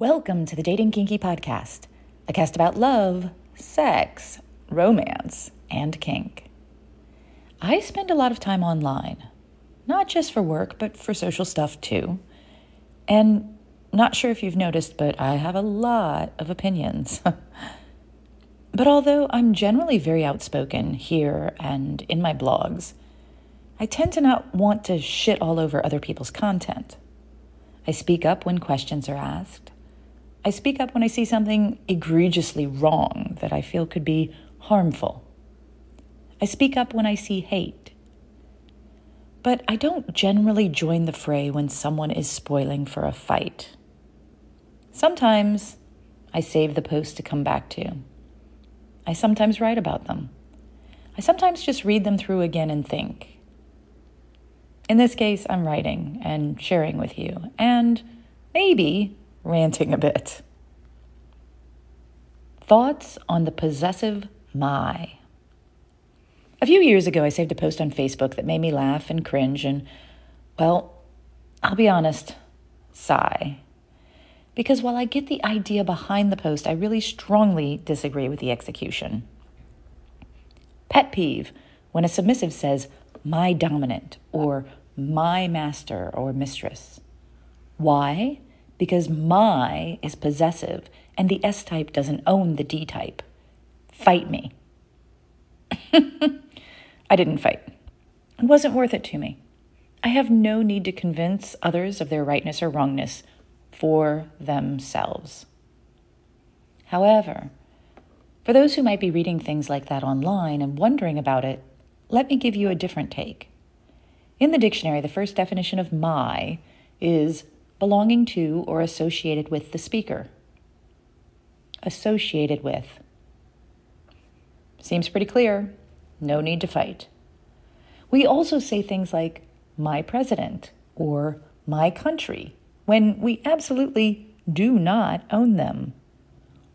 Welcome to the Dating Kinky Podcast, a cast about love, sex, romance, and kink. I spend a lot of time online, not just for work, but for social stuff too. And not sure if you've noticed, but I have a lot of opinions. but although I'm generally very outspoken here and in my blogs, I tend to not want to shit all over other people's content. I speak up when questions are asked. I speak up when I see something egregiously wrong that I feel could be harmful. I speak up when I see hate. But I don't generally join the fray when someone is spoiling for a fight. Sometimes I save the post to come back to. I sometimes write about them. I sometimes just read them through again and think. In this case, I'm writing and sharing with you, and maybe ranting a bit. Thoughts on the possessive my. A few years ago, I saved a post on Facebook that made me laugh and cringe, and, well, I'll be honest, sigh. Because while I get the idea behind the post, I really strongly disagree with the execution. Pet peeve when a submissive says, my dominant, or my master or mistress. Why? Because my is possessive and the S type doesn't own the D type. Fight me. I didn't fight. It wasn't worth it to me. I have no need to convince others of their rightness or wrongness for themselves. However, for those who might be reading things like that online and wondering about it, let me give you a different take. In the dictionary, the first definition of my is belonging to or associated with the speaker. Associated with. Seems pretty clear. No need to fight. We also say things like my president or my country when we absolutely do not own them.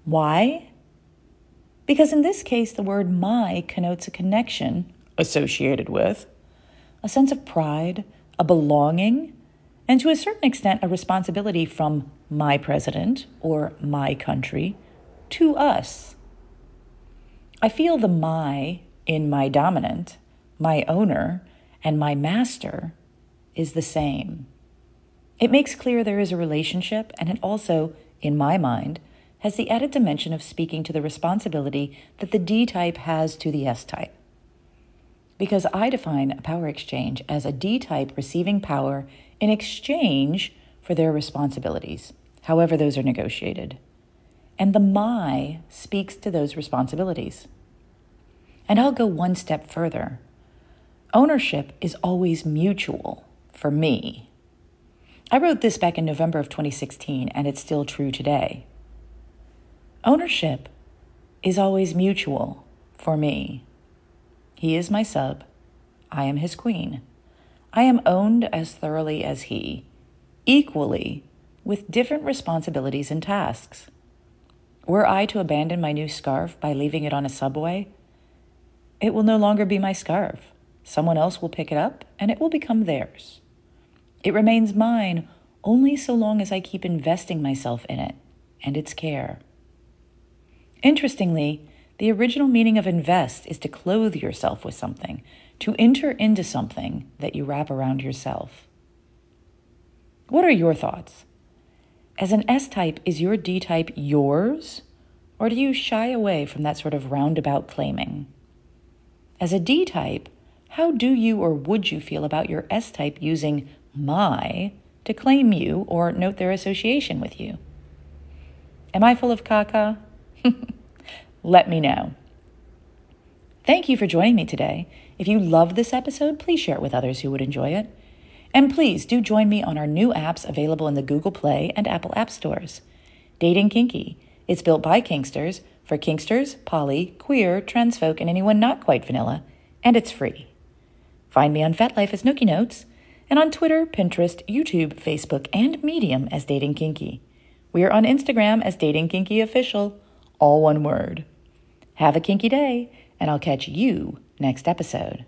Why? Because in this case, the word my connotes a connection associated with a sense of pride, a belonging, and to a certain extent, a responsibility from my president or my country to us. I feel the my in my dominant, my owner, and my master is the same. It makes clear there is a relationship, and it also, in my mind, has the added dimension of speaking to the responsibility that the D type has to the S type because I define a power exchange as a D type receiving power in exchange for their responsibilities, however, those are negotiated. And the my speaks to those responsibilities. And I'll go one step further. Ownership is always mutual for me. I wrote this back in November of 2016, and it's still true today. Ownership is always mutual for me. He is my sub. I am his queen. I am owned as thoroughly as he, equally, with different responsibilities and tasks. Were I to abandon my new scarf by leaving it on a subway, it will no longer be my scarf. Someone else will pick it up and it will become theirs. It remains mine only so long as I keep investing myself in it and its care. Interestingly, the original meaning of invest is to clothe yourself with something, to enter into something that you wrap around yourself. What are your thoughts? As an S type, is your D type yours? Or do you shy away from that sort of roundabout claiming? As a D type, how do you or would you feel about your S type using my to claim you or note their association with you? Am I full of caca? let me know. Thank you for joining me today. If you loved this episode, please share it with others who would enjoy it. And please do join me on our new apps available in the Google Play and Apple App Stores. Dating Kinky. It's built by Kinksters for Kinksters, poly, queer, trans folk, and anyone not quite vanilla, and it's free. Find me on FetLife as Nookie Notes, and on Twitter, Pinterest, YouTube, Facebook, and Medium as Dating Kinky. We are on Instagram as Dating Kinky Official, all one word. Have a kinky day, and I'll catch you next episode.